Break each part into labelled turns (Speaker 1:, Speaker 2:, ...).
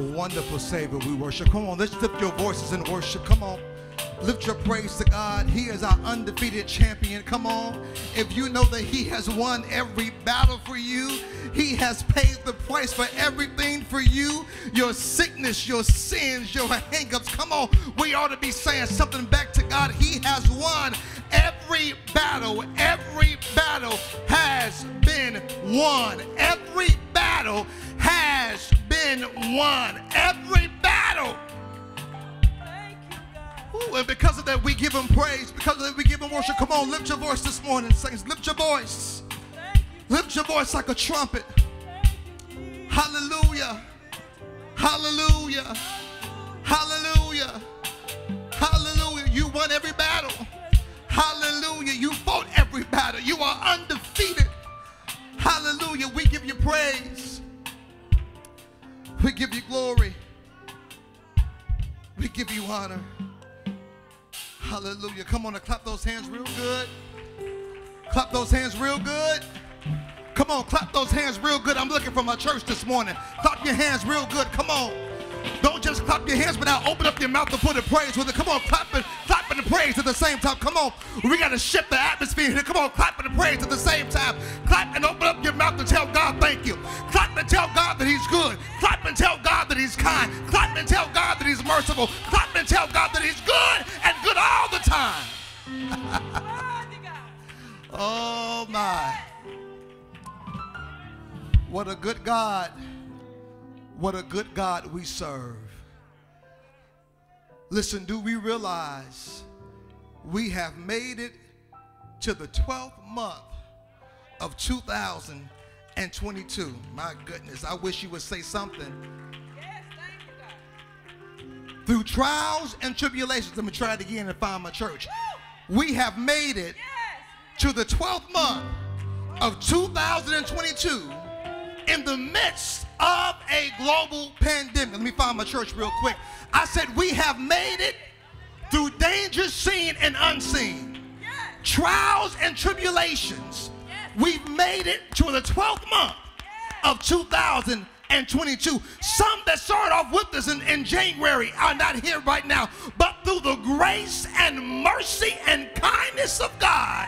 Speaker 1: wonderful Savior we worship. Come on, let's lift your voices in worship. Come on. Lift your praise to God. He is our undefeated champion. Come on. If you know that He has won every battle for you, He has paid the price for everything for you your sickness, your sins, your hangups. Come on. We ought to be saying something back to God. He has won every battle. Every battle has been won. Every battle has been won. Every battle. Ooh, and because of that, we give him praise. Because of that, we give him worship. Come on, lift your voice this morning, saints. Lift your voice. Lift your voice like a trumpet. Hallelujah. Hallelujah. Hallelujah. Hallelujah. You won every battle. Hallelujah. You fought every battle. You are undefeated. Hallelujah. We give you praise. We give you glory. We give you honor. Hallelujah. Come on and clap those hands real good. Clap those hands real good. Come on, clap those hands real good. I'm looking for my church this morning. Clap your hands real good. Come on. Don't just clap your hands, but now open up your mouth to put a praise with it. Come on, clapping, clapping the praise at the same time. Come on. We got to shift the atmosphere here. Come on, clapping the praise at the same time. Clap and open up your mouth to tell God thank you. Clap and tell God that He's good. Clap and tell God that He's kind. Clap and tell God that He's merciful. Clap and tell God that He's good and good all the time. oh my. What a good God. What a good God we serve. Listen, do we realize we have made it to the 12th month of 2022? My goodness, I wish you would say something. Through trials and tribulations, let me try it again and find my church. We have made it to the 12th month of 2022 in the midst of a global pandemic. Let me find my church real quick. I said, We have made it through dangers seen and unseen, trials and tribulations. We've made it to the 12th month of 2022. Some that started off with us in, in January are not here right now, but through the grace and mercy and kindness of God,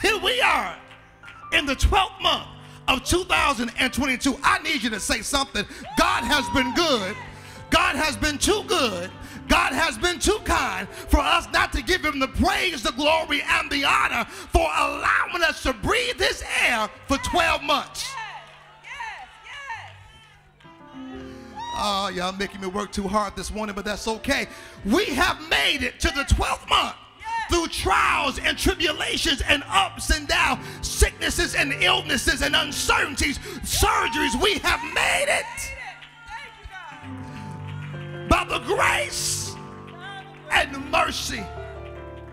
Speaker 1: here we are in the 12th month of 2022. I need you to say something. God has been good. God has been too good. God has been too kind for us not to give him the praise, the glory, and the honor for allowing us to breathe his air for 12 months. Oh, y'all making me work too hard this morning, but that's okay. We have made it to the 12th month through trials and tribulations and ups and downs, sicknesses and illnesses and uncertainties, surgeries. We have made it by the grace and mercy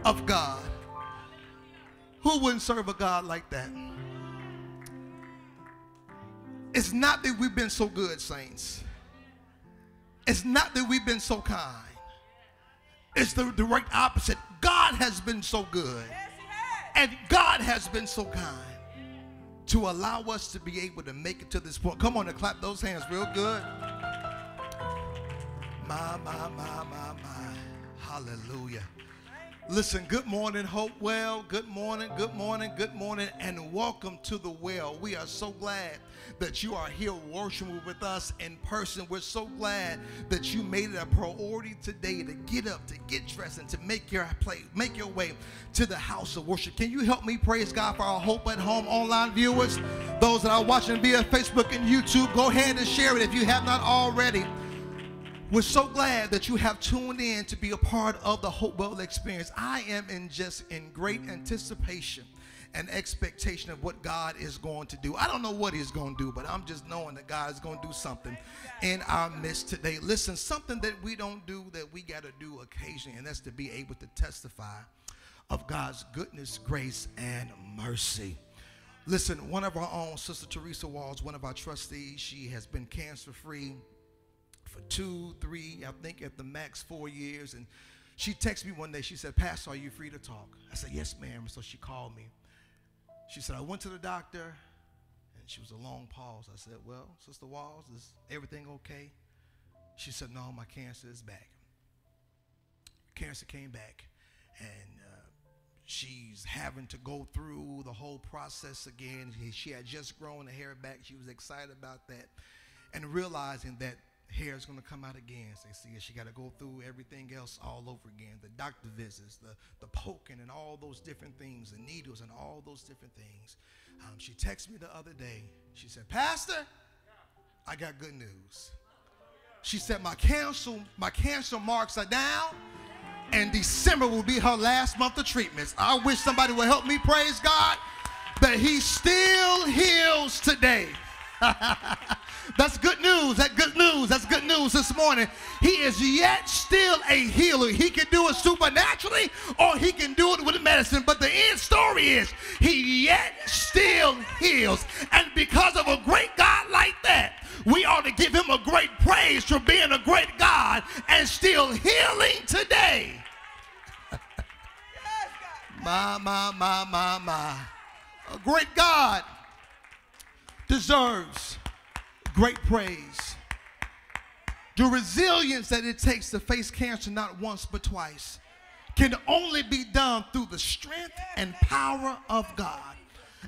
Speaker 1: of God. Who wouldn't serve a God like that? It's not that we've been so good, saints. It's not that we've been so kind. It's the direct opposite. God has been so good. And God has been so kind to allow us to be able to make it to this point. Come on and clap those hands real good. My, my, my, my, my. Hallelujah. Listen, good morning, Hopewell. Good morning, good morning, good morning, and welcome to the well. We are so glad that you are here worshiping with us in person. We're so glad that you made it a priority today to get up, to get dressed, and to make your play, make your way to the house of worship. Can you help me praise God for our Hope at Home online viewers? Those that are watching via Facebook and YouTube, go ahead and share it if you have not already. We're so glad that you have tuned in to be a part of the Hope Hopewell experience. I am in just in great anticipation and expectation of what God is going to do. I don't know what He's going to do, but I'm just knowing that God is going to do something in our midst today. Listen, something that we don't do that we got to do occasionally, and that's to be able to testify of God's goodness, grace, and mercy. Listen, one of our own, Sister Teresa Walls, one of our trustees, she has been cancer free for two, three, I think at the max four years. And she texted me one day. She said, Pastor, are you free to talk? I said, Yes, ma'am. So she called me. She said, I went to the doctor. And she was a long pause. I said, Well, Sister Walls, is everything okay? She said, No, my cancer is back. Cancer came back, and uh, she's having to go through the whole process again. She had just grown the hair back. She was excited about that, and realizing that hair is going to come out again. So see, she got to go through everything else all over again. The doctor visits, the, the poking, and all those different things, the needles, and all those different things. Um, she texted me the other day. She said, Pastor, I got good news. She said, My cancer, my cancer marks are down, and December will be her last month of treatments. I wish somebody would help me praise God that He still heals today. That's good news. That good news. That's good news this morning. He is yet still a healer. He can do it supernaturally or he can do it with medicine. But the end story is he yet still heals. And because of a great God like that, we ought to give him a great praise for being a great God and still healing today. my, my, my, my, my. A great God deserves great praise. The resilience that it takes to face cancer not once but twice can only be done through the strength and power of God.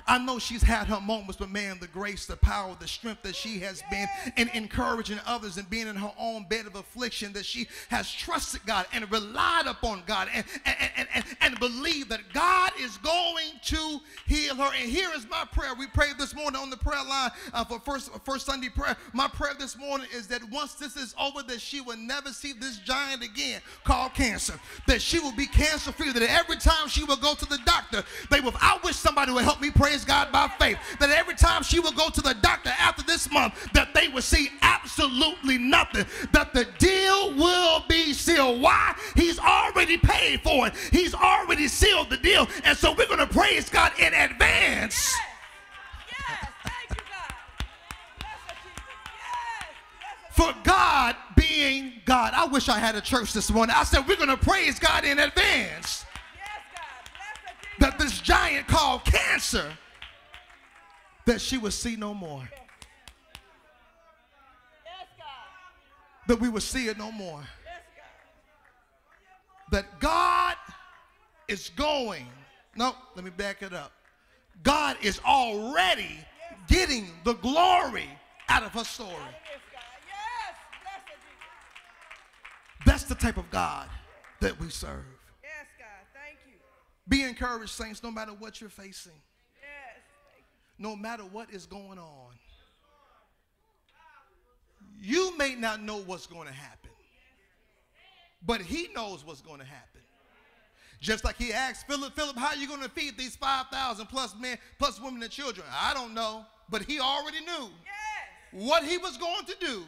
Speaker 1: I know she's had her moments, but man, the grace, the power, the strength that she has been in encouraging others and being in her own bed of affliction, that she has trusted God and relied upon God and, and, and, and, and believed that God is going to heal her. And here is my prayer. We prayed this morning on the prayer line uh, for first, first Sunday prayer. My prayer this morning is that once this is over, that she will never see this giant again called cancer. That she will be cancer free. That every time she will go to the doctor, they will. I wish somebody would help me pray praise God by faith, that every time she would go to the doctor after this month, that they would see absolutely nothing, that the deal will be sealed. Why? He's already paid for it. He's already sealed the deal. And so we're going to praise God in advance. for God being God. I wish I had a church this morning. I said, we're going to praise God in advance. that this giant called cancer that she would see no more. that we would see it no more. that God is going. No, let me back it up. God is already getting the glory out of her story. That's the type of God that we serve.
Speaker 2: Yes, God. Thank you.
Speaker 1: Be encouraged, saints, no matter what you're facing no matter what is going on. You may not know what's going to happen, but he knows what's going to happen. Just like he asked Philip, Philip, how are you going to feed these 5,000 plus men, plus women and children? I don't know, but he already knew what he was going to do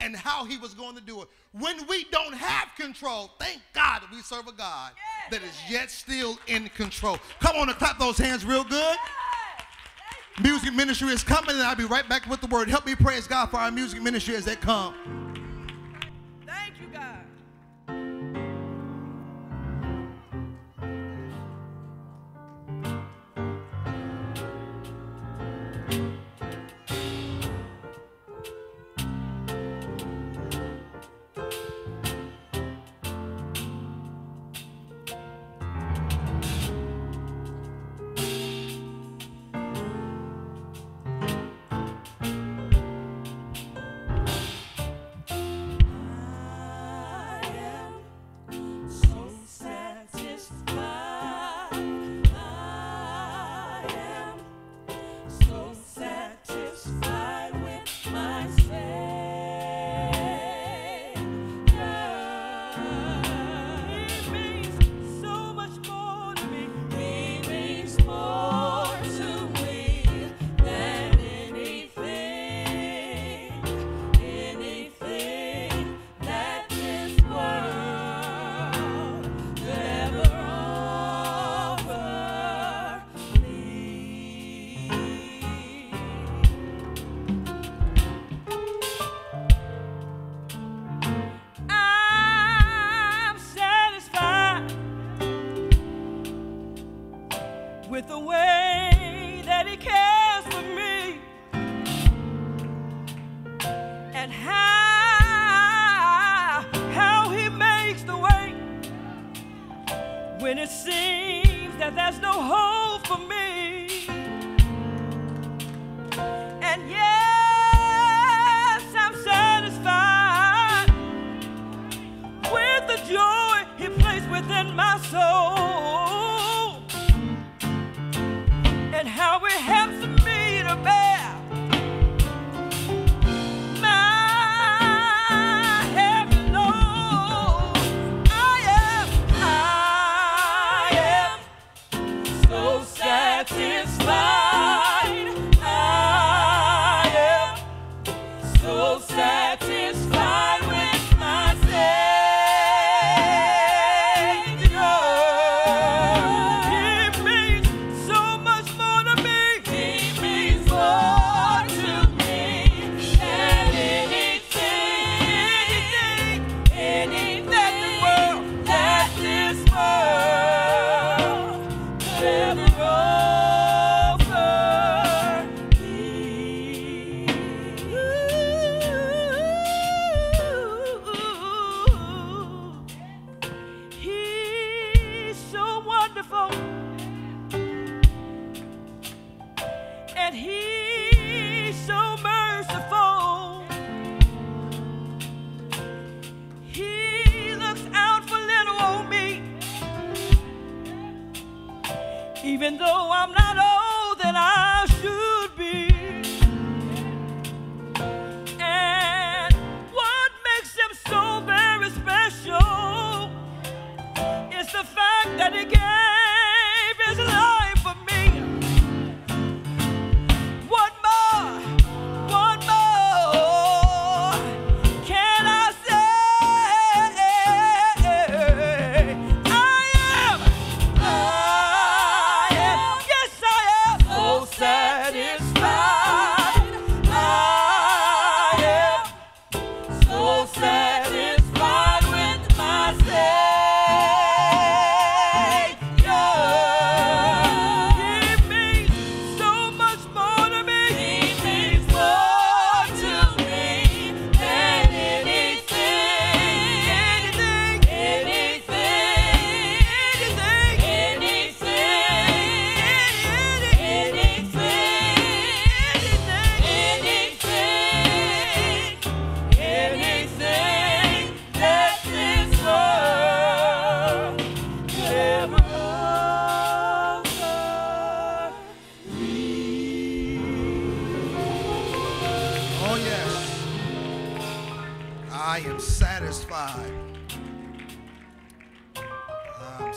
Speaker 1: and how he was going to do it. When we don't have control, thank God we serve a God that is yet still in control. Come on and clap those hands real good. Music ministry is coming, and I'll be right back with the word. Help me praise God for our music ministry as they come.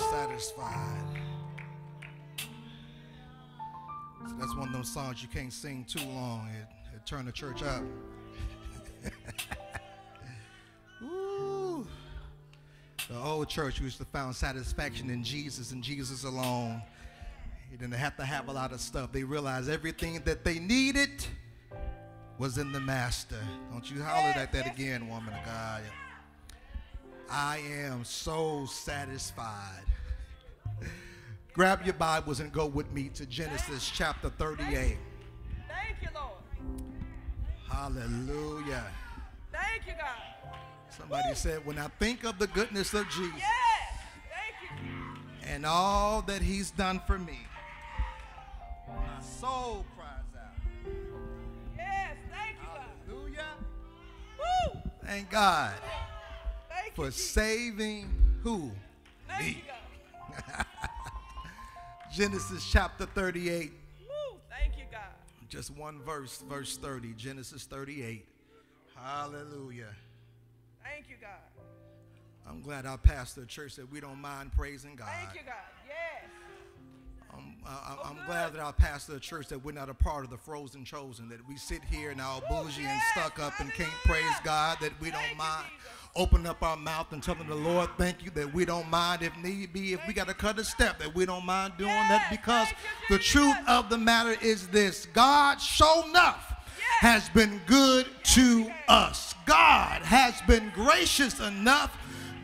Speaker 3: Satisfied. So
Speaker 1: that's one of those songs you can't sing too long. It, it the church up. Ooh. The old church used to find satisfaction in Jesus and Jesus alone. They didn't have to have a lot of stuff. They realized everything that they needed was in the master. Don't you holler at that again, woman of God. I am so satisfied. Grab your Bibles and go with me to Genesis chapter 38.
Speaker 2: Thank you, Lord.
Speaker 1: Hallelujah.
Speaker 2: Thank you, God.
Speaker 1: Somebody said, when I think of the goodness of Jesus
Speaker 2: Yes. Thank you.
Speaker 1: and all that he's done for me, my soul cries out.
Speaker 2: Yes. Thank you, God.
Speaker 1: Hallelujah.
Speaker 2: Woo.
Speaker 1: Thank God
Speaker 2: Thank
Speaker 1: for
Speaker 2: you.
Speaker 1: Saving who?
Speaker 2: Thank
Speaker 1: me.
Speaker 2: you.
Speaker 1: Genesis chapter 38,
Speaker 2: Woo. Thank you, God.
Speaker 1: just one verse, verse 30. Genesis 38. Hallelujah.
Speaker 2: Thank you, God.
Speaker 1: I'm glad our pastor church said we don't mind praising God.
Speaker 2: Thank you, God. Yes.
Speaker 1: I'm, I- oh, I'm glad that our pastor church that we're not a part of the frozen chosen, that we sit here and now bougie and stuck up and can't praise God, that we don't
Speaker 2: Thank you,
Speaker 1: mind
Speaker 2: Jesus.
Speaker 1: Opening up our mouth and telling the Lord, thank you, that we don't mind if need be, if we got to cut a step, that we don't mind doing that because
Speaker 2: you,
Speaker 1: the truth of the matter is this God, show enough.
Speaker 2: Yes.
Speaker 1: Has been good to us. God has been gracious enough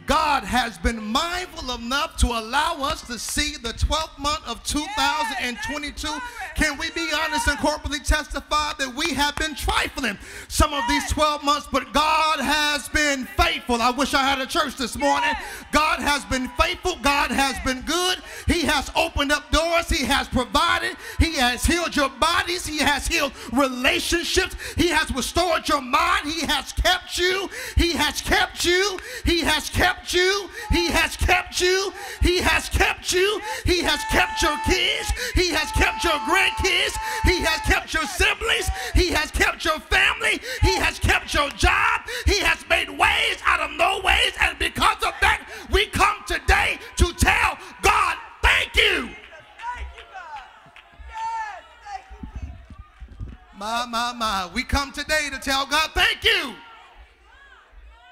Speaker 1: God has been mindful enough to allow us to see the 12th month of 2022. Can we be honest and corporately testify that we have been trifling some of these 12 months, but God has been faithful. I wish I had a church this morning. God has been faithful. God has been good. He has opened up doors. He has provided. He has healed your bodies. He has healed relationships. He has restored your mind. He has kept you. He has kept you. He has kept you. He has kept you. He has kept you. He has kept your kids. He has kept your grandkids. He has kept your siblings. He has kept your family. He has kept your job. He has made ways out of no ways. And because of that, we come today to tell God, thank you.
Speaker 2: Thank you, God. Yes, thank you, Jesus.
Speaker 1: My, my, my. We come today to tell God, thank you.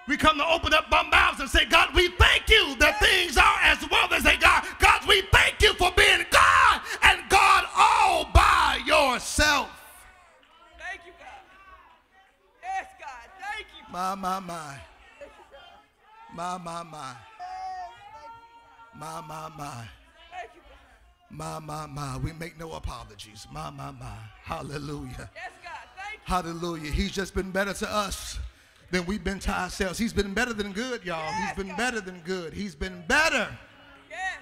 Speaker 1: We come to open up our mouths and say, God, we thank you that things are as well as they are. God, we thank you for being God and God all by yourself.
Speaker 2: Thank you, God. Yes, God. Thank you.
Speaker 1: My, my, my.
Speaker 2: You,
Speaker 1: My, my, my.
Speaker 2: Yes, thank you.
Speaker 1: My, my, my.
Speaker 2: Thank you, God.
Speaker 1: My, my, my. We make no apologies. My, my, my. Hallelujah.
Speaker 2: Yes, God. Thank you.
Speaker 1: Hallelujah. He's just been better to us than we've been to ourselves. He's been better than good, y'all. He's been
Speaker 2: God.
Speaker 1: better than good. He's been better.
Speaker 2: Yes.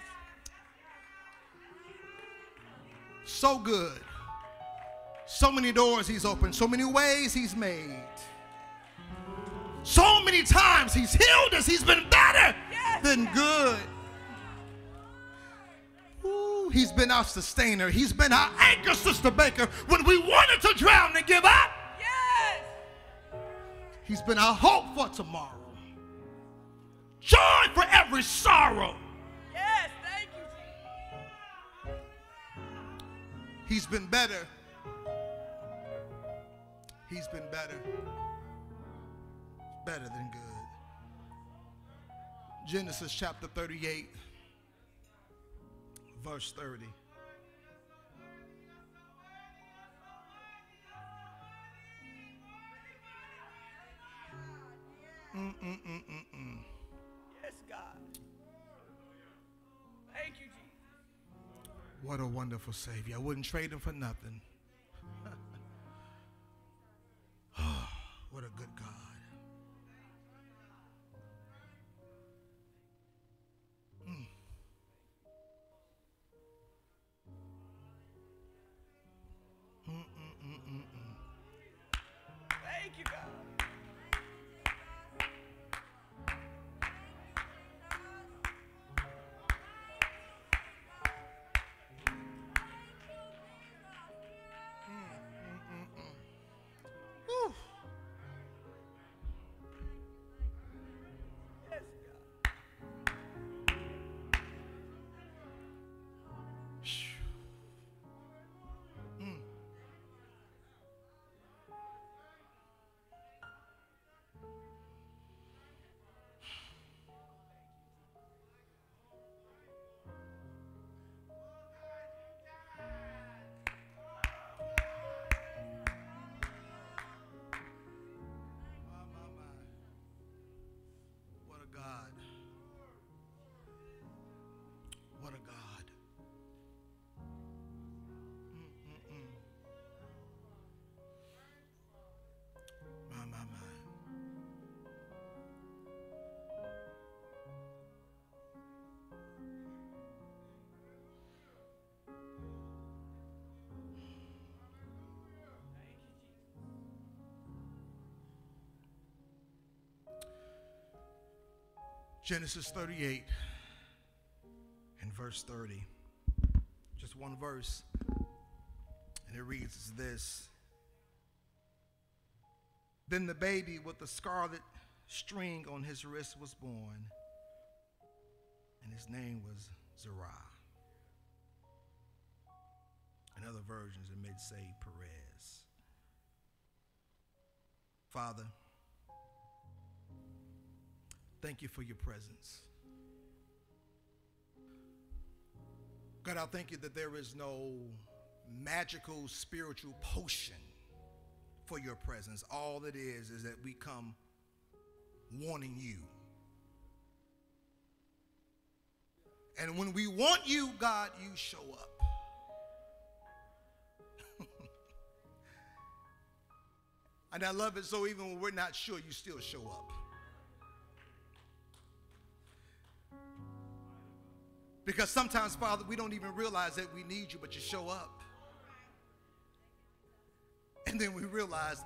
Speaker 1: So good. So many doors he's opened. So many ways he's made. So many times he's healed us. He's been better
Speaker 2: Yes,
Speaker 1: than
Speaker 2: God.
Speaker 1: good. Ooh, he's been our sustainer. He's been our anchor, Sister Baker, when we wanted to drown and give up. He's been our hope for tomorrow. Joy for every sorrow.
Speaker 2: Yes. Thank you,
Speaker 1: He's been better. He's been better. Better than good. Genesis chapter 38, verse 30. Mm-mm-mm-mm-mm.
Speaker 2: Yes, God. Thank you, Jesus.
Speaker 1: What a wonderful Savior. I wouldn't trade him for nothing. Oh, what a good God. Genesis 38 and verse 30. Just one verse. And it reads this Then the baby with the scarlet string on his wrist was born, and his name was Zerah. In other versions, it may say Perez. Father, thank you for your presence. God, I thank you that there is no magical spiritual potion for your presence. All it is is that we come wanting you. And when we want you, God, you show up. and I love it so even when we're not sure, you still show up. Because sometimes, Father, we don't even realize that we need you, but you show up. And then we realize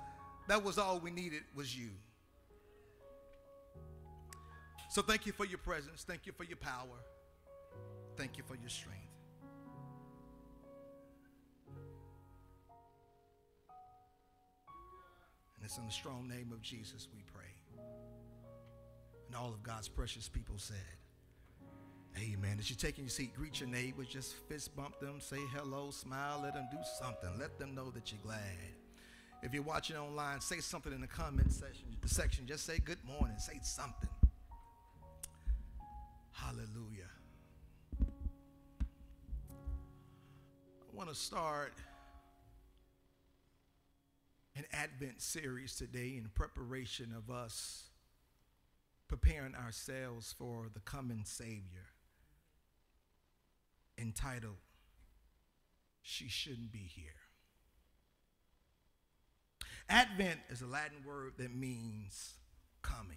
Speaker 1: that was all we needed was you. So thank you for your presence. Thank you for your power. Thank you for your strength. And it's in the strong name of Jesus we pray. And all of God's precious people said, Amen. As you're taking your seat, greet your neighbors, just fist bump them, say hello, smile, let them do something. Let them know that you're glad. If you're watching online, say something in the comment section. section. Just say good morning. Say something. Hallelujah. I want to start an Advent series today in preparation of us preparing ourselves for the coming Savior entitled, She Shouldn't Be Here. Advent is a Latin word that means coming.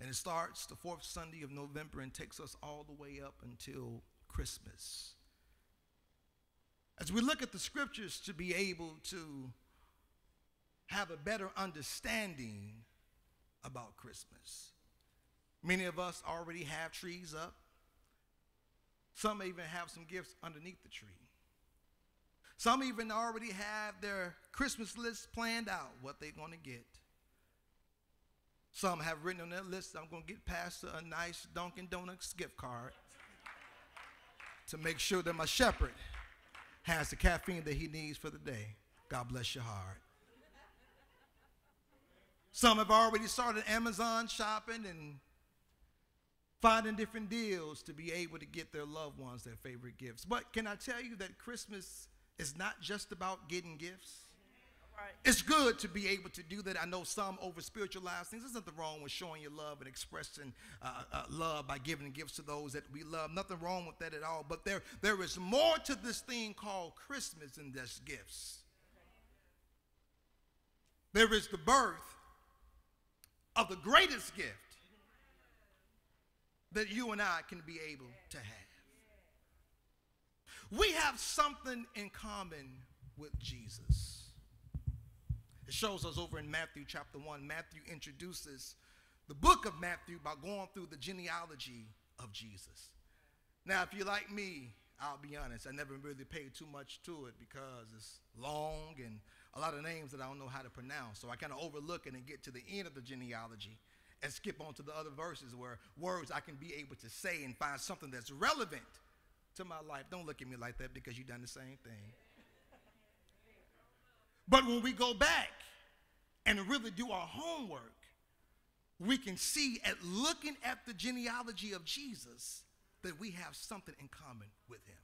Speaker 1: And it starts the fourth Sunday of November and takes us all the way up until Christmas. As we look at the scriptures to be able to have a better understanding about Christmas. Many of us already have trees up. Some even have some gifts underneath the tree. Some even already have their Christmas list planned out, what they're going to get. Some have written on their list, I'm going to get Pastor a nice Dunkin' Donuts gift card to make sure that my shepherd has the caffeine that he needs for the day. God bless your heart. Some have already started Amazon shopping and finding different deals to be able to get their loved ones their favorite gifts. But can I tell you that Christmas is not just about getting gifts? Right. It's good to be able to do that. I know some over spiritualize things. There's nothing wrong with showing your love and expressing uh, uh, love by giving gifts to those that we love. Nothing wrong with that at all. But there, there is more to this thing called Christmas than just gifts. There is the birth of the greatest gift that you and I can be able to have. We have something in common with Jesus. It shows us over in Matthew chapter 1. Matthew introduces the book of Matthew by going through the genealogy of Jesus. Now, if you're like me, I'll be honest, I never really paid too much to it because it's long and a lot of names that I don't know how to pronounce. So I kind of overlook it and get to the end of the genealogy and skip on to the other verses where words I can be able to say and find something that's relevant to my life. Don't look at me like that because you've done the same thing. But when we go back and really do our homework, we can see at looking at the genealogy of Jesus that we have something in common with him.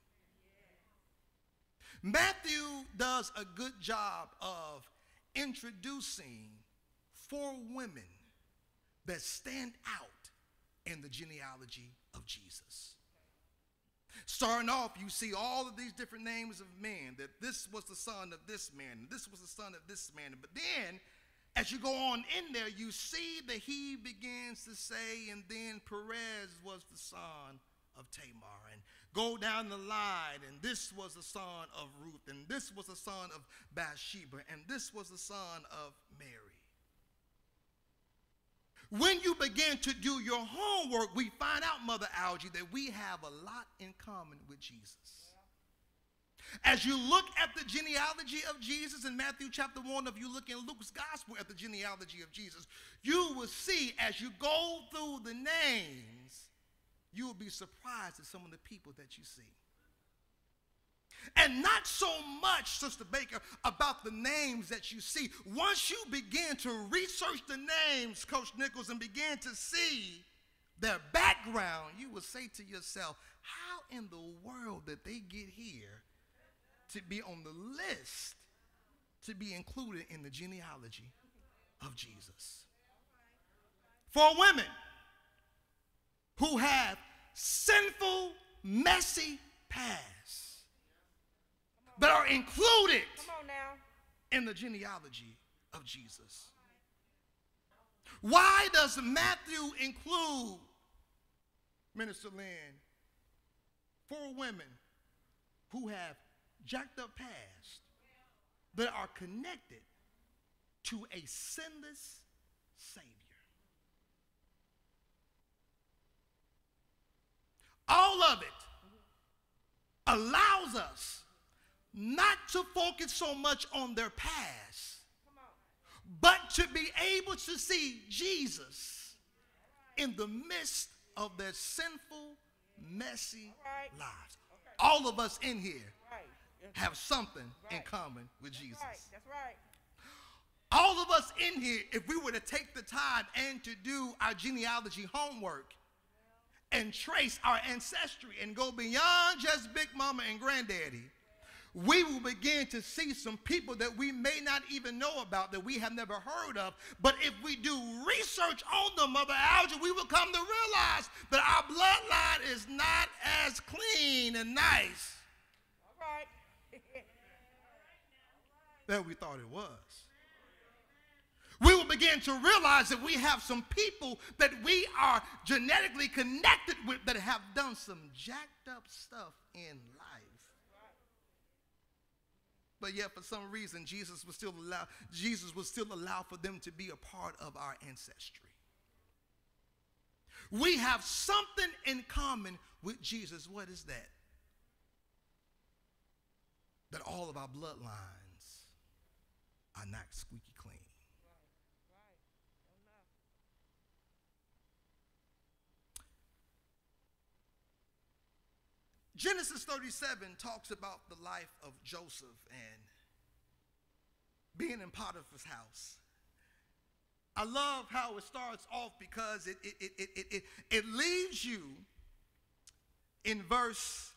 Speaker 1: Matthew does a good job of introducing four women that stand out in the genealogy of Jesus. Starting off, you see all of these different names of men, that this was the son of this man, this was the son of this man. But then, as you go on in there, you see that he begins to say, and then Perez was the son of Tamar. And go down the line, and this was the son of Ruth, and this was the son of Bathsheba, and this was the son of Mary. When you begin to do your homework, we find out, Mother Algie, that we have a lot in common with Jesus. As you look at the genealogy of Jesus in Matthew chapter 1, if you look in Luke's gospel at the genealogy of Jesus, you will see as you go through the names you will be surprised at some of the people that you see. And not so much, Sister Baker, about the names that you see. Once you begin to research the names, Coach Nichols, and begin to see their background, you will say to yourself, how in the world did they get here to be on the list to be included in the genealogy of Jesus? For women who have sinful, messy past that are included in the genealogy of Jesus. Why does Matthew include Minister Lynn four women who have jacked up past that are connected to a sinless Savior. All of it allows us not to focus so much on their past, but to be able to see Jesus in the midst of their sinful, messy
Speaker 2: Right.
Speaker 1: lives. All of us in here
Speaker 2: Right.
Speaker 1: Have something in common with Jesus.
Speaker 2: That's right.
Speaker 1: All of us in here, if we were to take the time and to do our genealogy homework and trace our ancestry and go beyond just Big Mama and Granddaddy, we will begin to see some people that we may not even know about, that we have never heard of. But if we do research on them, Mother Alger, we will come to realize that our bloodline is not as clean and nice
Speaker 2: All right.
Speaker 1: that we thought it was. We will begin to realize that we have some people that we are genetically connected with that have done some jacked up stuff in life. But yet, for some reason, Jesus was still allow Jesus was still allow for them to be a part of our ancestry. We have something in common with Jesus. What is that? That all of our bloodlines are not squeaky clean. Genesis 37 talks about the life of Joseph and being in Potiphar's house. I love how it starts off because it, it, it, it, it, it, leaves you in verse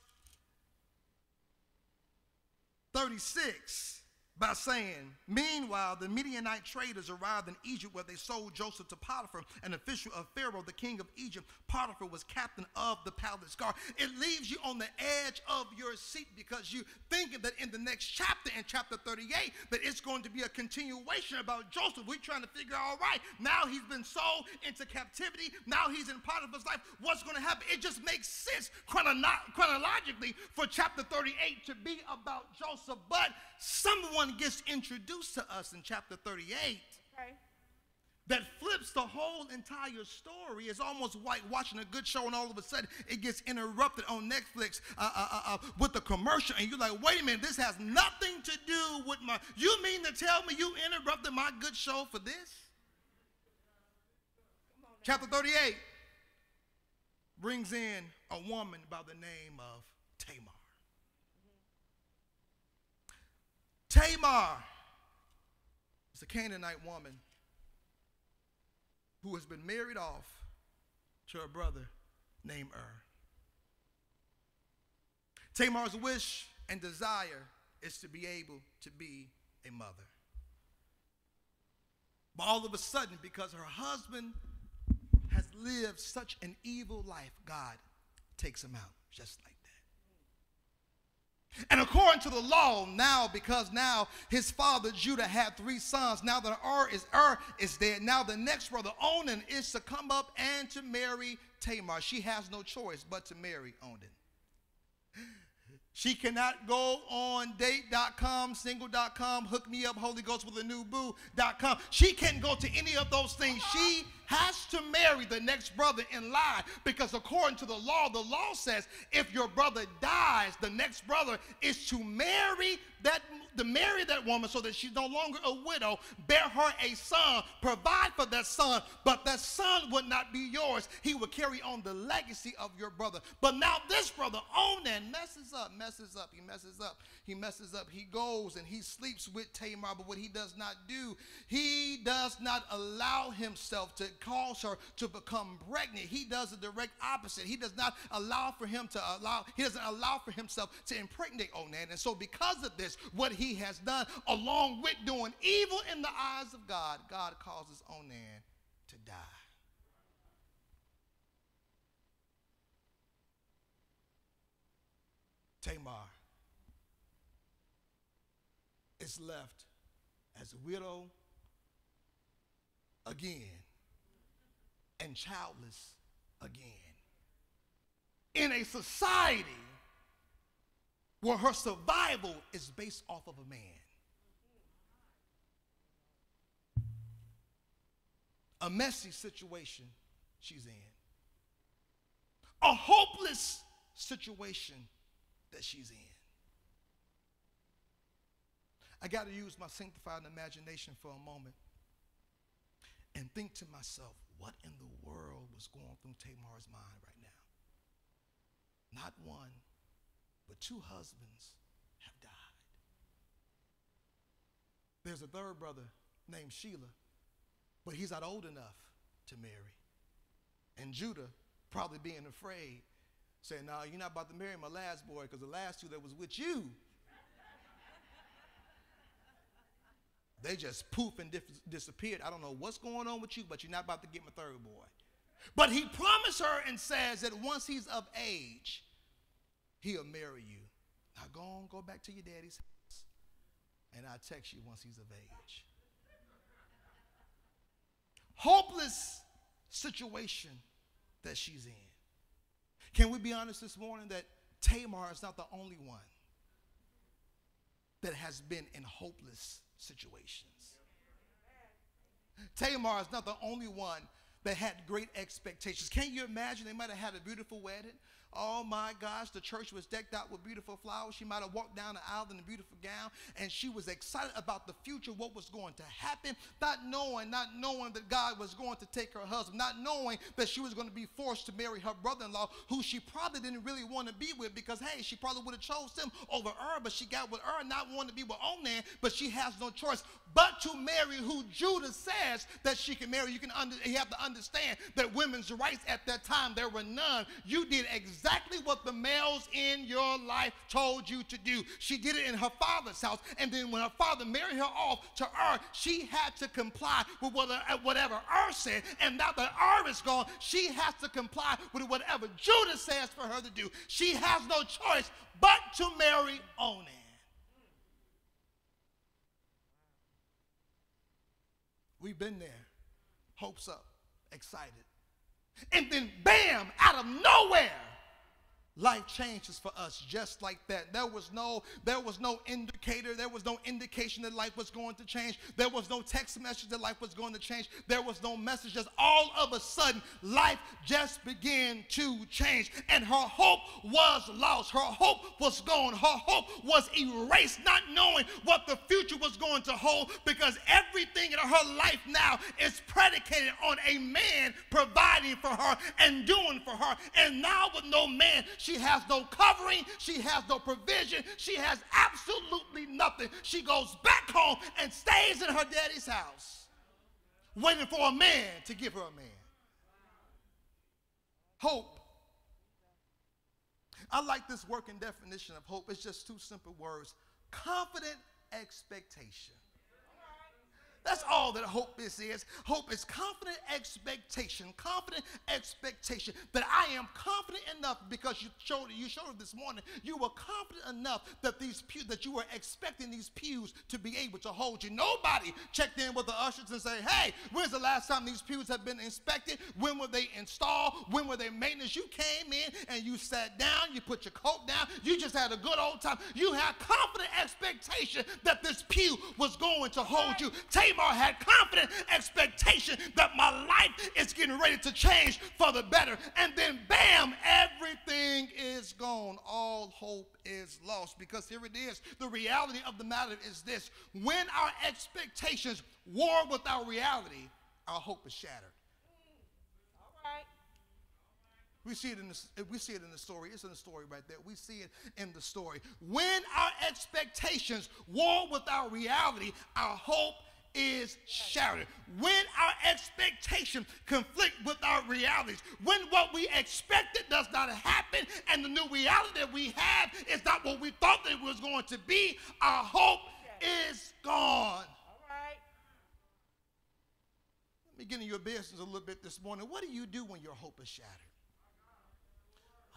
Speaker 1: 36 by saying, Meanwhile, the Midianite traders arrived in Egypt where they sold Joseph to Potiphar, an official of Pharaoh, the king of Egypt. Potiphar was captain of the palace guard. It leaves you on the edge of your seat because you thinking that in the next chapter, in chapter 38, that it's going to be a continuation about Joseph. We're trying to figure out, all right, now he's been sold into captivity. Now he's in Potiphar's life. What's going to happen? It just makes sense chrono- chronologically for chapter 38 to be about Joseph. But someone gets introduced to us in chapter 38
Speaker 2: Okay.
Speaker 1: that flips the whole entire story. It's almost like watching a good show and all of a sudden it gets interrupted on Netflix uh, uh, uh, uh, with a commercial and you're like, wait a minute, this has nothing to do with my, you mean to tell me you interrupted my good show for this? Chapter 38 brings in a woman by the name of Tamar. Tamar is a Canaanite woman who has been married off to her brother named Ur. Tamar's wish and desire is to be able to be a mother. But all of a sudden, because her husband has lived such an evil life, God takes him out just like. And according to the law, now because now his father Judah had three sons, now that Ur is Ur is dead, now the next brother Onan is to come up and to marry Tamar. She has no choice but to marry Onan. She cannot go on date.com, single.com, hook me up, Holy Ghost with a new boo.com. She can't go to any of those things. She has to marry the next brother in line because according to the law, the law says if your brother dies, the next brother is to marry that to marry that woman so that she's no longer a widow, bear her a son, provide for that son, but that son would not be yours. He would carry on the legacy of your brother. But now this brother, oh Onan, messes up, messes up, he messes up, he messes up. He goes and he sleeps with Tamar, but what he does not do, he does not allow himself to cause her to become pregnant. He does the direct opposite. He does not allow for him to allow, he doesn't allow for himself to impregnate Onan. And so because of this, what he has done, along with doing evil in the eyes of God, God causes Onan to die. Tamar is left as a widow again and childless again. In a society where her survival is based off of a man. A messy situation she's in, a hopeless situation that she's in. I got to use my sanctified imagination for a moment and think to myself, what in the world was going through Tamar's mind right now? Not one, but two husbands have died. There's a third brother named Shelah, but he's not old enough to marry. And Judah, probably being afraid, said, No, you're not about to marry my last boy because the last two that was with you, they just poof and dis- disappeared. I don't know what's going on with you, but you're not about to get my third boy. But he promised her and says that once he's of age, he'll marry you. Now go on, go back to your daddy's house, and I'll text you once he's of age. Hopeless situation that she's in. Can we be honest this morning that Tamar is not the only one that has been in hopeless situations? Tamar is not the only one that had great expectations. Can you imagine they might have had a beautiful wedding? Oh my gosh, the church was decked out with beautiful flowers. She might have walked down the aisle in a beautiful gown and she was excited about the future, what was going to happen, not knowing, not knowing that God was going to take her husband, not knowing that she was going to be forced to marry her brother-in-law, who she probably didn't really want to be with because, hey, she probably would have chose him over her, but she got with her, not wanting to be with Onan, but she has no choice but to marry who Judah says that she can marry. You can under, you have to understand that women's rights at that time there were none. You did exactly what the males in your life told you to do. She did it in her father's house, and then when her father married her off to Ur, she had to comply with uh, whatever Ur said. And now that Ur is gone, she has to comply with whatever Judah says for her to do. She has no choice but to marry Onan. We've been there. Hopes up, excited. And then, bam, out of nowhere, life changes for us just like that. There was no there was no indicator. There was no indication that life was going to change. There was no text message that life was going to change. There was no message. Just all of a sudden life just began to change. And her hope was lost. Her hope was gone. Her hope was erased not knowing what the future was going to hold because everything in her life now is predicated on a man providing for her and doing for her. And now with no man she has no covering. She has no provision. She has absolutely nothing. She goes back home and stays in her daddy's house, waiting for a man to give her a man. Hope. I like this working definition of hope. It's just two simple words confident expectation. That's all that hope is is. Hope is confident expectation, confident expectation that I am confident enough because you showed you showed it this morning. You were confident enough that these pews that you were expecting these pews to be able to hold you. Nobody checked in with the ushers and say, "Hey, when's the last time these pews have been inspected? When were they installed? When were they maintenance?" You came in and you sat down. You put your coat down. You just had a good old time. You had confident expectation that this pew was going to hold you. Take Tamar had confident expectation that my life is getting ready to change for the better. And then, bam, everything is gone. All hope is lost. Because here it is. The reality of the matter is this when our expectations war with our reality, our hope is shattered. We see it in the, we see it in the story. It's in the story right there. We see it in the story. When our expectations war with our reality, our hope is shattered. When our expectations conflict with our realities, when what we expected does not happen and the new reality that we have is not what we thought that it was going to be, our hope is gone.
Speaker 2: All right.
Speaker 1: Let me get in your business a little bit this morning. What do you do when your hope is shattered?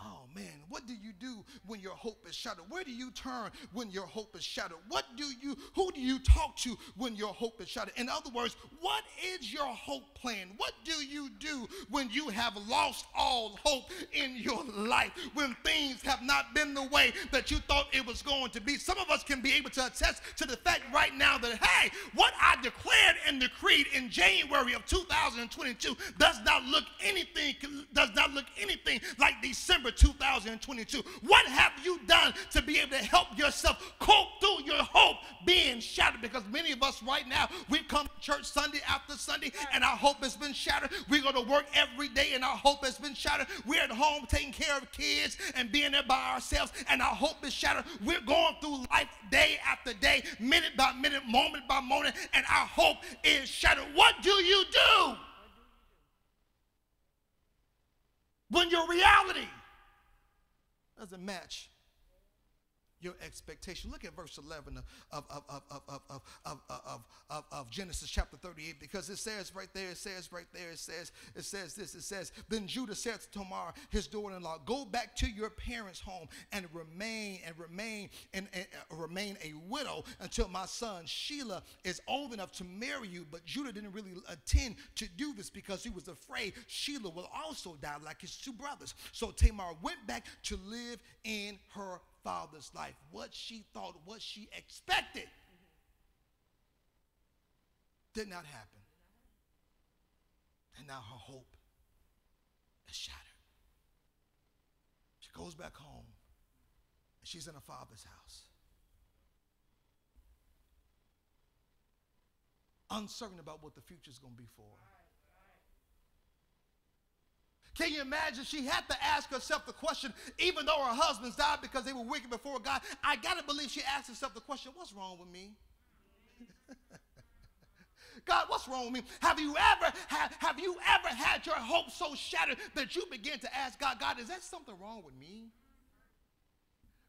Speaker 1: Oh man, what do you do when your hope is shattered? Where do you turn when your hope is shattered? What do you, who do you talk to when your hope is shattered? In other words, what is your hope plan? What do you do when you have lost all hope in your life? When things have not been the way that you thought it was going to be? Some of us can be able to attest to the fact right now that, hey, what I declared and decreed in January of 2022 does not look anything, does not look anything like December 2022. What have you done to be able to help yourself cope through your hope being shattered? Because many of us right now, we've come to church Sunday after Sunday and our hope has been shattered. We go to work every day and our hope has been shattered. We're at home taking care of kids and being there by ourselves and our hope is shattered. We're going through life day after day, minute by minute, moment by moment, and our hope is shattered. What do you do? when your reality doesn't match your expectation. Look at verse 11 of, of, of, of, of, of, of, of, of, of Genesis chapter 38 because it says right there, it says right there, it says, it says this, it says, Then Judah said to Tamar, his daughter-in-law, Go back to your parents' home and remain and remain and, and uh, remain a widow until my son Shelah is old enough to marry you. But Judah didn't really intend to do this because he was afraid Shelah will also die like his two brothers. So Tamar went back to live in her father's life, what she thought, what she expected, did not happen. And now her hope is shattered. She goes back home and she's in her father's house. Uncertain about what the future is going to be for her. Can you imagine? She had to ask herself the question, even though her husbands died because they were wicked before God. I got to believe she asked herself the question, what's wrong with me? God, what's wrong with me? Have you ever had, have you ever had your hope so shattered that you begin to ask God, God, is there something wrong with me?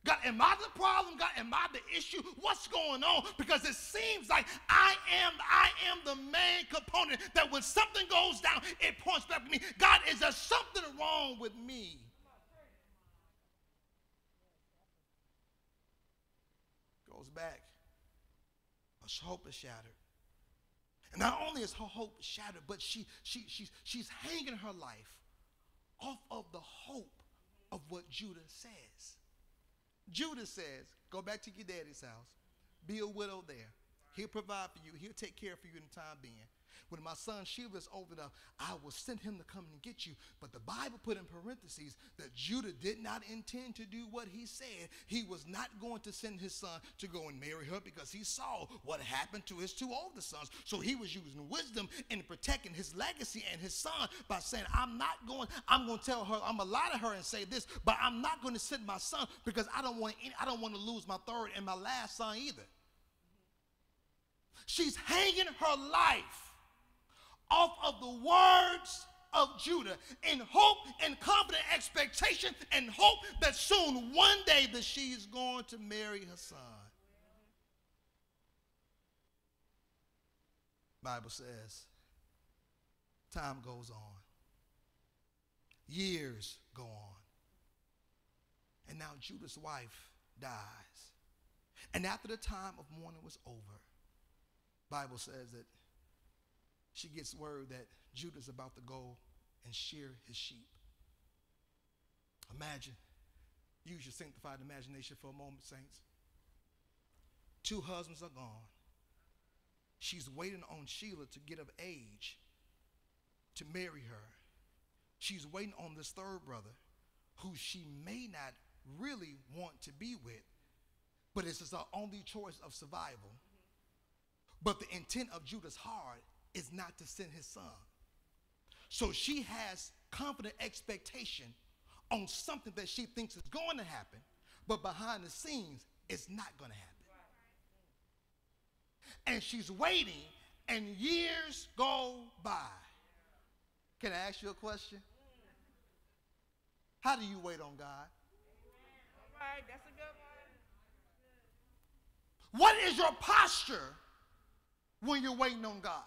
Speaker 1: God, am I the problem? God, am I the issue? What's going on? Because it seems like I am, I am the main component that when something goes down, it points back to me. God, is there something wrong with me? Goes back. Her hope is shattered. And not only is her hope shattered, but she, she, she's, she's hanging her life off of the hope of what Judah says. Judah says, go back to your daddy's house. Be a widow there. He'll provide for you. He'll take care for you in the time being. When my son Shelah is enough, I will send him to come and get you. But the Bible put in parentheses that Judah did not intend to do what he said. He was not going to send his son to go and marry her because he saw what happened to his two older sons. So he was using wisdom in protecting his legacy and his son by saying, I'm not going, I'm going to tell her, I'm going to lie to her and say this, but I'm not going to send my son because I don't want any, I don't want to lose my third and my last son either. She's hanging her life off of the words of Judah in hope and confident expectation and hope that soon one day that she is going to marry her son. Bible says time goes on. Years go on. And now Judah's wife dies. And after the time of mourning was over, Bible says that she gets word that Judah's about to go and shear his sheep. Imagine, use your sanctified imagination for a moment, saints. Two husbands are gone. She's waiting on Shelah to get of age to marry her. She's waiting on this third brother who she may not really want to be with, but it's her only choice of survival. Mm-hmm. But the intent of Judah's heart is not to send his son. So she has confident expectation on something that she thinks is going to happen, but behind the scenes, it's not going to happen. And she's waiting, and years go by. Can I ask you a question? How do you wait on God?
Speaker 2: All right, that's a good
Speaker 1: one. What is your posture when you're waiting on God?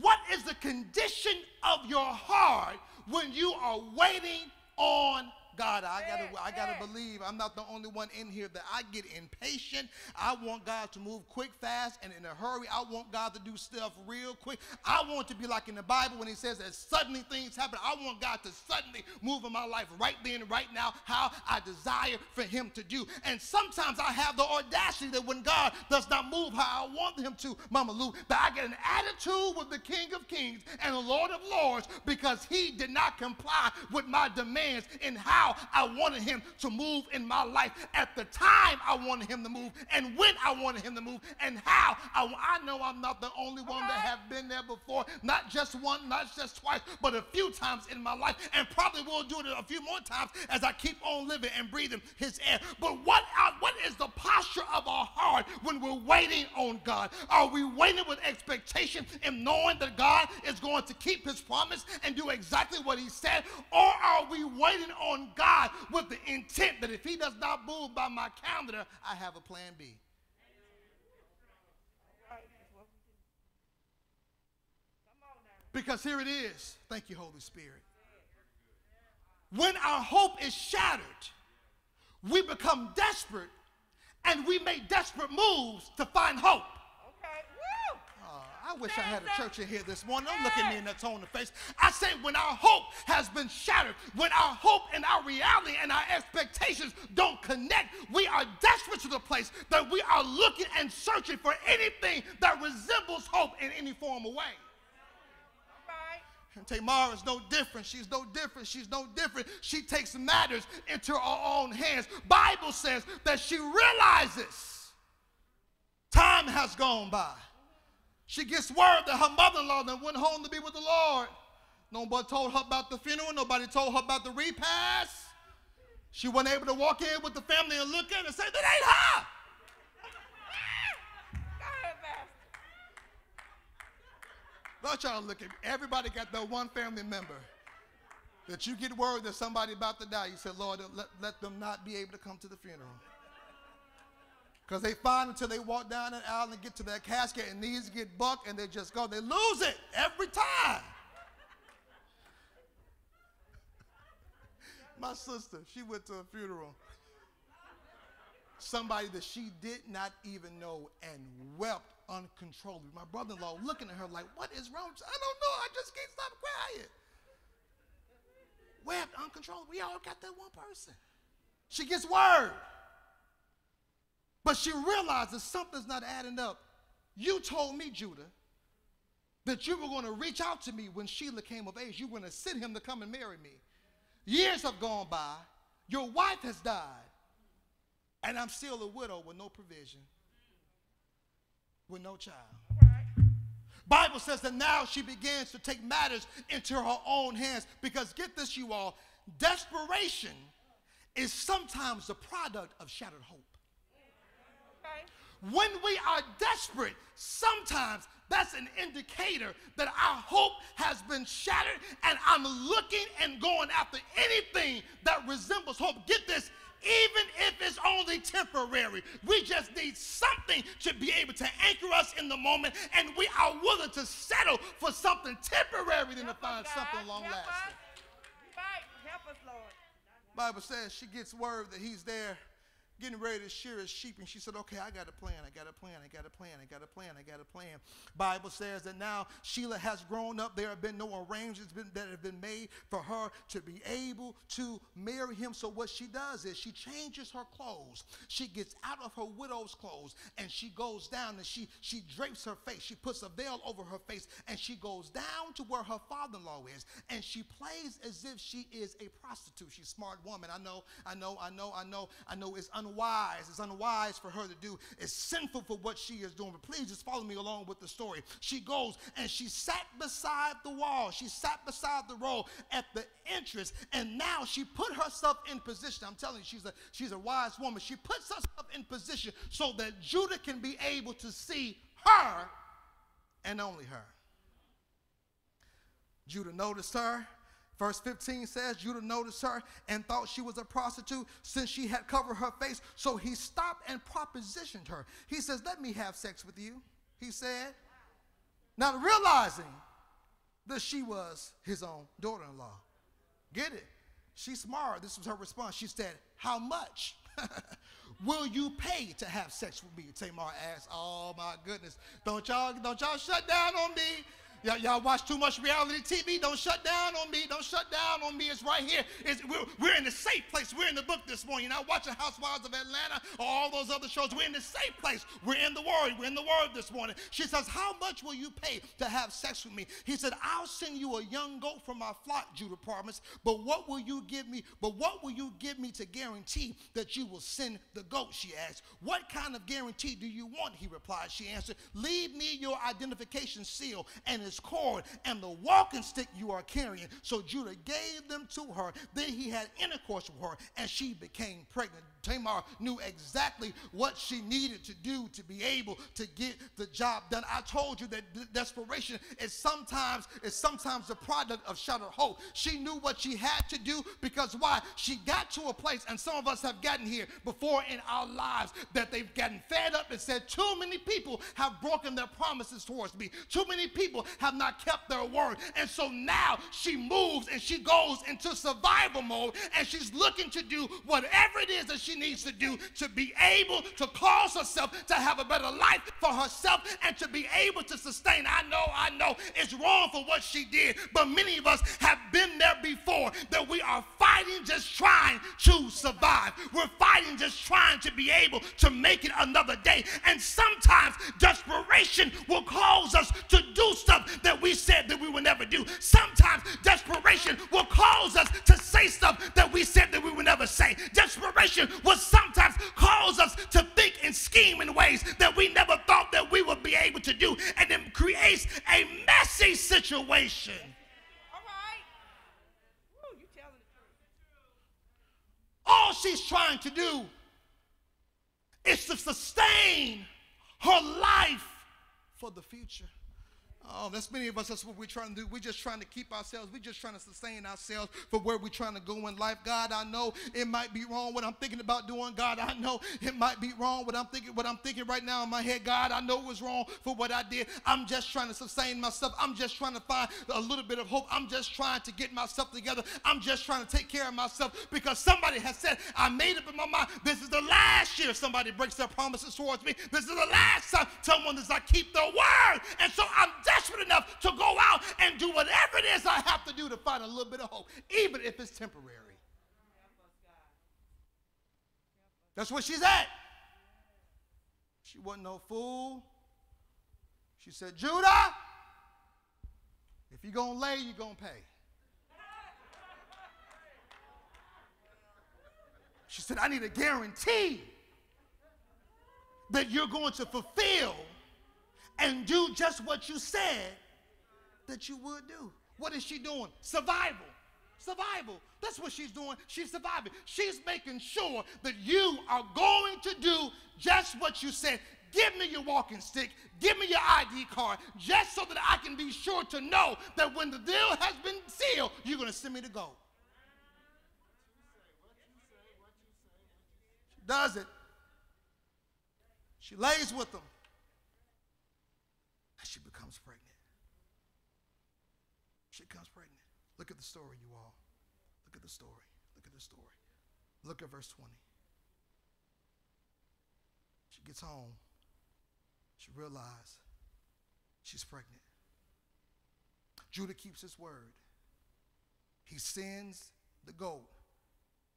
Speaker 1: What is the condition of your heart when you are waiting on God, I gotta, I gotta believe I'm not the only one in here that I get impatient. I want God to move quick, fast, and in a hurry. I want God to do stuff real quick. I want to be like in the Bible when He says that suddenly things happen. I want God to suddenly move in my life right then, right now, how I desire for Him to do. And sometimes I have the audacity that when God does not move how I want Him to, Mama Lou, that I get an attitude with the King of Kings and the Lord of Lords because He did not comply with my demands in how I wanted Him to move in my life at the time I wanted Him to move and when I wanted Him to move and how I, I know I'm not the only one that have been there before, not just one, not just twice, but a few times in my life, and probably will do it a few more times as I keep on living and breathing His air. But what, uh, what is the posture of our heart when we're waiting on God? Are we waiting with expectation and knowing that God is going to keep His promise and do exactly what He said? Or are we waiting on God with the intent that if He does not move by my calendar, I have a plan B? Because here it is. Thank you, Holy Spirit. When our hope is shattered, we become desperate and we make desperate moves to find hope. I wish I had a church in here this morning. Don't look at me in that tone of face. I say, when our hope has been shattered, when our hope and our reality and our expectations don't connect, we are desperate to the place that we are looking and searching for anything that resembles hope in any form of way. And Tamar is no different. She's no different. She's no different. She takes matters into her own hands. Bible says that she realizes time has gone by. She gets word that her mother-in-law that went home to be with the Lord. Nobody told her about the funeral. Nobody told her about the repast. She wasn't able to walk in with the family and look in and say, that ain't her. Don't y'all look at everybody got that one family member that you get word that somebody about to die. You say, Lord, let, let them not be able to come to the funeral. Because they find until they walk down that aisle and get to that casket and knees get bucked and they just go. They lose it every time. My sister, she went to a funeral. Somebody that she did not even know and wept uncontrollably. My brother in law looking at her like, What is wrong? I don't know. I just can't stop crying. Wept uncontrollably. We all got that one person. She gets word. But she realizes something's not adding up. You told me, Judah, that you were going to reach out to me when Shelah came of age. You were going to send him to come and marry me. Years have gone by. Your wife has died. And I'm still a widow with no provision, with no child. Bible says that now she begins to take matters into her own hands because get this you all desperation is sometimes the product of shattered hope
Speaker 2: Okay.
Speaker 1: when we are desperate sometimes that's an indicator that our hope has been shattered and i'm looking and going after anything that resembles hope get this even if it's only temporary, we just need something to be able to anchor us in the moment, and we are willing to settle for something temporary than to
Speaker 2: Help us,
Speaker 1: find something long
Speaker 2: Help
Speaker 1: lasting.
Speaker 2: us. Help us, Lord.
Speaker 1: Bible says she gets word that he's there getting ready to shear his sheep and she said okay i got a plan i got a plan i got a plan i got a plan i got a plan. Bible says that now Shelah has grown up. There have been no arrangements been, that have been made for her to be able to marry him. So what she does is she changes her clothes. She gets out of her widow's clothes and she goes down and she she drapes her face. She puts a veil over her face and she goes down to where her father-in-law is and she plays as if she is a prostitute. She's a smart woman. I know i know i know i know i know it's unwise it's unwise for her to do. It's sinful for what she is doing. But please just follow me along with the story. She goes and she sat beside the wall. She sat beside the road at the entrance and now she put herself in position. I'm telling you she's a she's a wise woman. She puts herself in position so that judah can be able to see her and only her. Judah noticed her. Verse 15 says Judah noticed her and thought she was a prostitute since she had covered her face. So he stopped and propositioned her. He says, Let me have sex with you, he said. Not realizing that she was his own daughter in law. Get it? She's smart. This was her response. She said, How much will you pay to have sex with me? Tamar asked, Oh my goodness. Don't y'all, don't y'all shut down on me. Y'all, y'all watch too much reality TV. Don't shut down on me. Don't shut down on me. It's right here. It's, we're, we're in the safe place. We're in the book this morning. You're not watching Housewives of Atlanta or all those other shows. We're in the safe place. We're in the Word. We're in the Word this morning. She says, How much will you pay to have sex with me? He said, I'll send you a young goat from my flock, Judah promised. But what will you give me? But what will you give me to guarantee that you will send the goat? She asked. What kind of guarantee do you want? He replied. She answered, Leave me your identification seal and his cord and the walking stick you are carrying. So Judah gave them to her. Then he had intercourse with her, and she became pregnant. Tamar knew exactly what she needed to do to be able to get the job done. I told you that desperation is sometimes is sometimes the product of shattered hope. She knew what she had to do because why? She got to a place, and some of us have gotten here before in our lives that they've gotten fed up and said, Too many people have broken their promises towards me. Too many people have not kept their word. And so now she moves and she goes into survival mode and she's looking to do whatever it is that she needs to do to be able to cause herself to have a better life for herself and to be able to sustain. I know, I know it's wrong for what she did, but many of us have been there before that we are fighting just trying to survive. We're fighting just trying to be able to make it another day. And sometimes desperation will cause us to do stuff that we said that we would never do. Sometimes desperation will cause us to say stuff that we said that we would never say. Desperation will sometimes cause us to think and scheme in ways that we never thought that we would be able to do. And it creates a messy situation.
Speaker 2: All right. Woo, you telling the truth.
Speaker 1: All she's trying to do is to sustain her life for the future. Oh, that's many of us. That's what we're trying to do. We're just trying to keep ourselves. We're just trying to sustain ourselves for where we're trying to go in life. God, I know it might be wrong what I'm thinking about doing. God, I know it might be wrong what I'm thinking. What I'm thinking right now in my head. God, I know it was wrong for what I did. I'm just trying to sustain myself. I'm just trying to find a little bit of hope. I'm just trying to get myself together. I'm just trying to take care of myself because somebody has said I made up in my mind. This is the last year somebody breaks their promises towards me. This is the last time someone does not keep their word. And so I'm desperate enough to go out and do whatever it is I have to do to find a little bit of hope, even if it's temporary. That's where she's at. She wasn't no fool. She said, Judah, if you're going to lay, you're going to pay. She said, I need a guarantee that you're going to fulfill and do just what you said that you would do. What is she doing? Survival. Survival. That's what she's doing. She's surviving. She's making sure that you are going to do just what you said. Give me your walking stick. Give me your ID card, just so that I can be sure to know that when the deal has been sealed, you're going to send me to go. She does it. She lays with them. And she becomes pregnant. She becomes pregnant. Look at the story, you all. Look at the story. Look at the story. Look at verse 20. She gets home. She realizes she's pregnant. Judah keeps his word. He sends the goat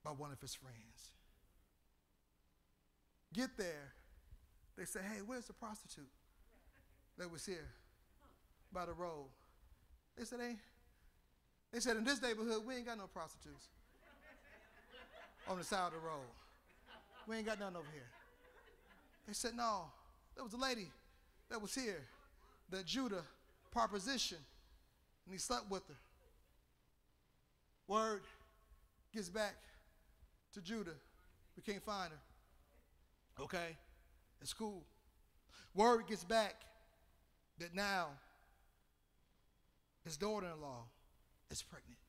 Speaker 1: by one of his friends. Get there. They say, hey, where's the prostitute that was here by the road? They said, hey, they said, in this neighborhood, we ain't got no prostitutes on the side of the road. We ain't got none over here. They said, no, there was a lady that was here that Judah propositioned, and he slept with her. Word gets back to Judah. We can't find her. Okay? It's cool. Word gets back that now his daughter in law is pregnant.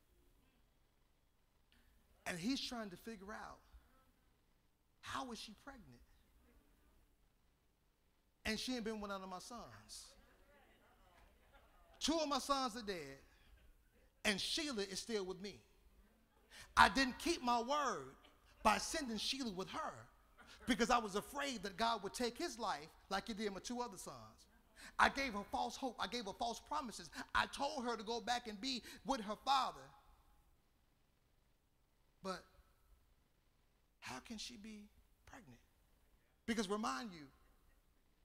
Speaker 1: And he's trying to figure out how is she pregnant? And she ain't been with none of my sons. Two of my sons are dead, and Shelah is still with me. I didn't keep my word by sending Shelah with her because I was afraid that God would take his life like he did my two other sons. I gave her false hope. I gave her false promises. I told her to go back and be with her father. But how can she be pregnant? Because remind you,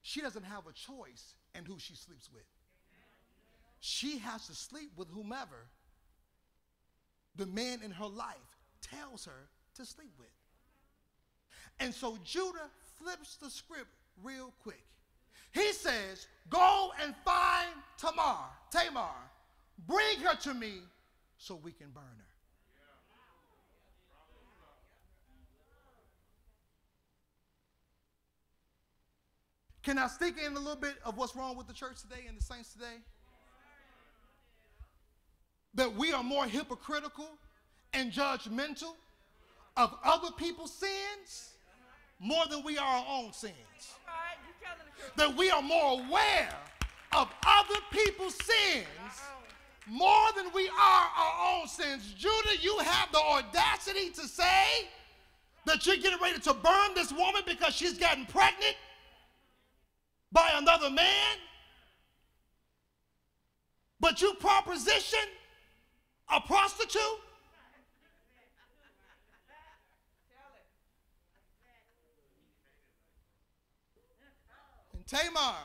Speaker 1: she doesn't have a choice in who she sleeps with. She has to sleep with whomever the man in her life tells her to sleep with. And so Judah flips the script real quick. He says, Go and find Tamar, Tamar, bring her to me so we can burn her. Can I stick in a little bit of what's wrong with the church today and the saints today? That we are more hypocritical and judgmental of other people's sins more than we are our own sins.
Speaker 2: All right, you telling the truth.
Speaker 1: That we are more aware of other people's sins more than we are our own sins. Judah, you have the audacity to say that you're getting ready to burn this woman because she's gotten pregnant by another man. But you proposition a prostitute? Tamar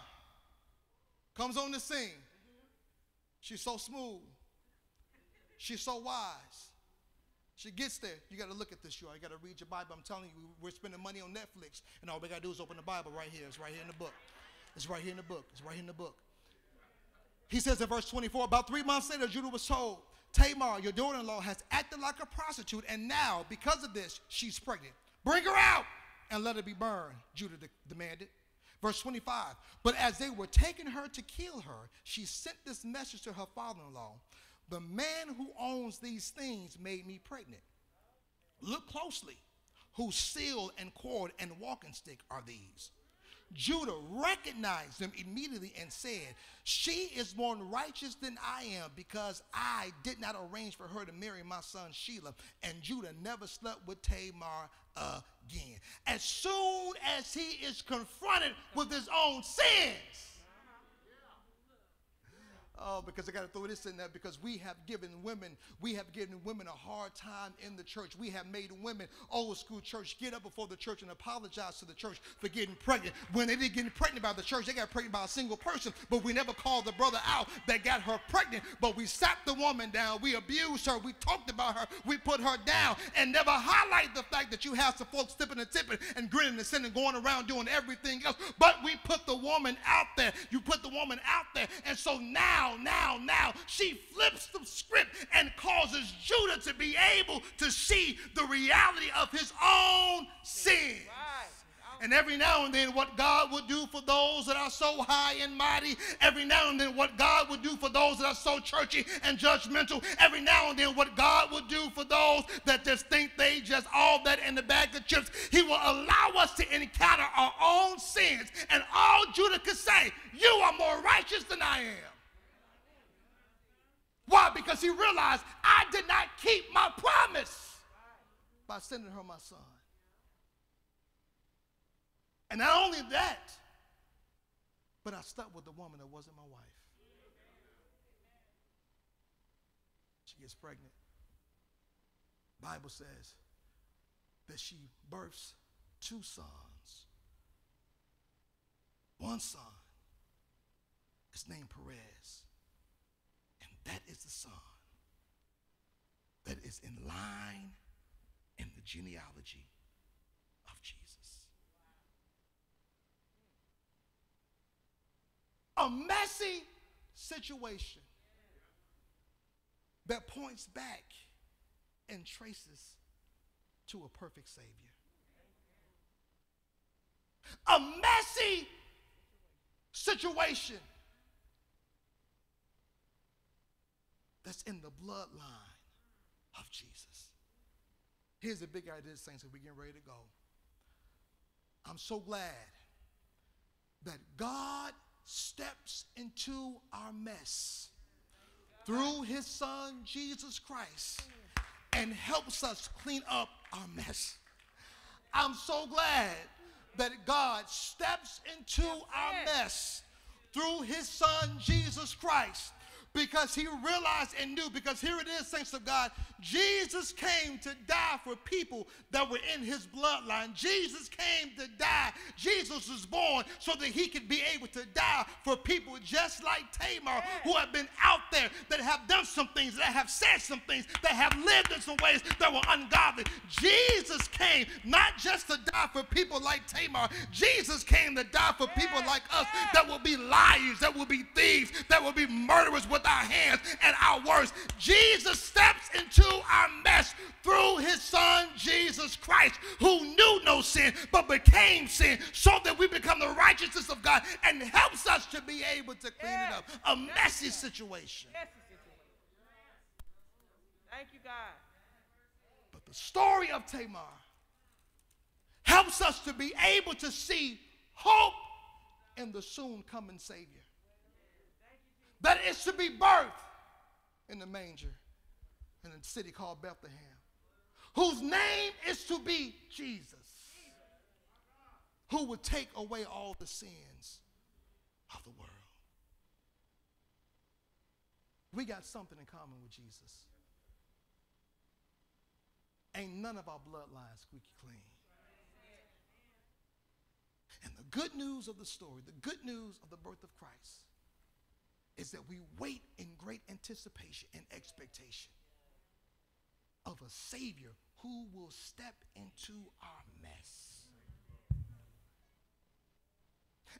Speaker 1: comes on the scene. She's so smooth. She's so wise. She gets there. You got to look at this, y'all. You got to read your Bible. I'm telling you, we're spending money on Netflix, and all we got to do is open the Bible right here. It's right here in the book. It's right here in the book. It's right here in the book. He says in verse 24, about three months later, Judah was told, Tamar, your daughter in law, has acted like a prostitute, and now, because of this, she's pregnant. Bring her out and let her be burned, Judah de- demanded. Verse 25, but as they were taking her to kill her, she sent this message to her father in law The man who owns these things made me pregnant. Look closely. Whose seal and cord and walking stick are these? Judah recognized them immediately and said, She is more righteous than I am because I did not arrange for her to marry my son Shelah. And Judah never slept with Tamar again. As soon as he is confronted with his own sins, Oh, because I got to throw this in there because we have given women, we have given women a hard time in the church. We have made women, old school church, get up before the church and apologize to the church for getting pregnant. When they didn't get pregnant by the church, they got pregnant by a single person, but we never called the brother out that got her pregnant. But we sat the woman down, we abused her, we talked about her, we put her down, and never highlight the fact that you have some folks tipping and tipping and grinning and sinning, going around doing everything else. But we put the woman out there. You put the woman out there. And so now, now, now, she flips the script and causes Judah to be able to see the reality of his own sin. And every now and then, what God would do for those that are so high and mighty, every now and then, what God would do for those that are so churchy and judgmental, every now and then, what God would do for those that just think they just all that in the bag of chips, He will allow us to encounter our own sins. And all Judah could say, You are more righteous than I am. Why? Because he realized I did not keep my promise by sending her my son. And not only that, but I slept with the woman that wasn't my wife. She gets pregnant. Bible says that she births two sons. One son is named Perez. That is the son that is in line in the genealogy of Jesus. A messy situation that points back and traces to a perfect Savior. A messy situation that's in the bloodline of Jesus. Here's the big idea, saints, as we get ready to go. I'm so glad that God steps into our mess through his son Jesus Christ and helps us clean up our mess. I'm so glad that God steps into our mess through his son Jesus Christ because he realized and knew because here it is saints of god jesus came to die for people that were in his bloodline. Jesus came to die. Jesus was born so that he could be able to die for people just like tamar who have been out there that have done some things that have said some things that have lived in some ways that were ungodly. Jesus came not just to die for people like tamar. Jesus came to die for people like us that will be liars that will be thieves that will be murderers with our hands and our words. Jesus steps into our mess through his son Jesus Christ, who knew no sin but became sin so that we become the righteousness of God and helps us to be able to clean it up. A messy situation.
Speaker 2: Thank you, God.
Speaker 1: But the story of Tamar helps us to be able to see hope in the soon coming Savior that it should be birthed in the manger in a city called Bethlehem, whose name is to be Jesus, who would take away all the sins of the world. We got something in common with Jesus. Ain't none of our bloodlines squeaky clean. And the good news of the story, the good news of the birth of Christ, is that we wait in great anticipation and expectation of a Savior who will step into our mess.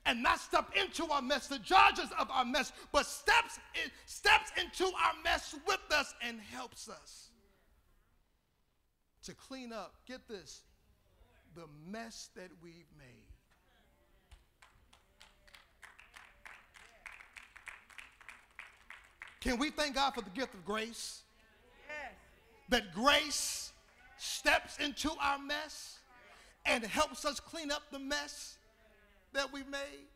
Speaker 1: And not step into our mess, the judges of our mess, but steps, in, steps into our mess with us and helps us to clean up, get this, the mess that we've made. Can we thank God for the gift of grace?
Speaker 2: Yes.
Speaker 1: That grace steps into our mess and helps us clean up the mess that we made.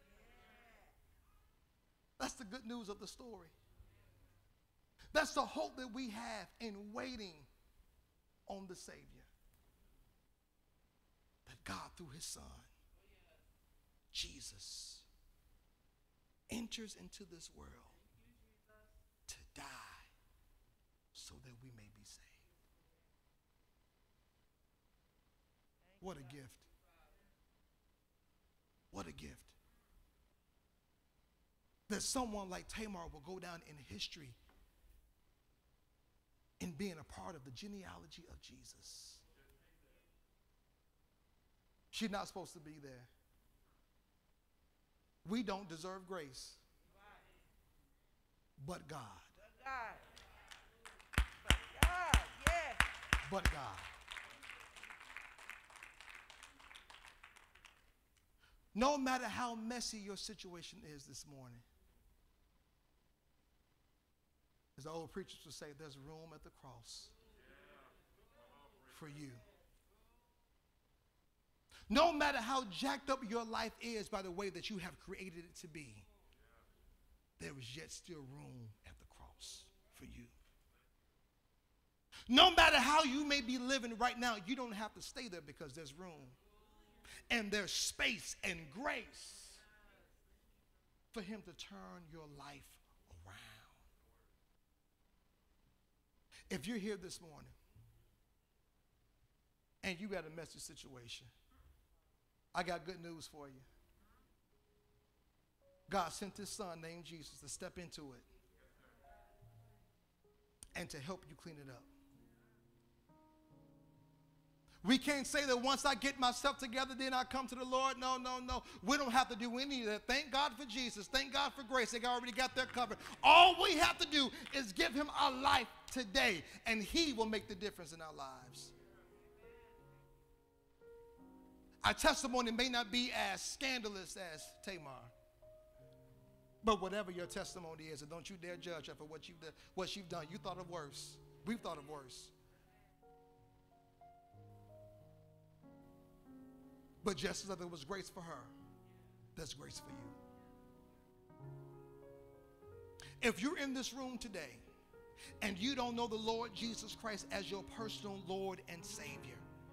Speaker 1: That's the good news of the story. That's the hope that we have in waiting on the Savior. That God, through his Son, Jesus, enters into this world to die so that we may be saved. What a gift. What a gift. That someone like Tamar will go down in history in being a part of the genealogy of Jesus. She's not supposed to be there. We don't deserve grace, but God.
Speaker 2: God. But God, yes.
Speaker 1: But God. No matter how messy your situation is this morning, as the old preachers would say, there's room at the cross for you. No matter how jacked up your life is by the way that you have created it to be, there is yet still room at the cross for you. No matter how you may be living right now, you don't have to stay there because there's room and there's space and grace for Him to turn your life around. If you're here this morning and you got a messy situation, I got good news for you. God sent his son named Jesus to step into it and to help you clean it up. We can't say that once I get myself together, then I come to the Lord. No, no, no. We don't have to do any of that. Thank God for Jesus. Thank God for grace. They already got their covered. All we have to do is give him our life today, and he will make the difference in our lives. Our testimony may not be as scandalous as Tamar. But whatever your testimony is, and don't you dare judge her for what you've, what you've done. You thought of worse. We've thought of worse. But just as there was grace for her, there's grace for you. If you're in this room today and you don't know the Lord Jesus Christ as your personal Lord and Savior,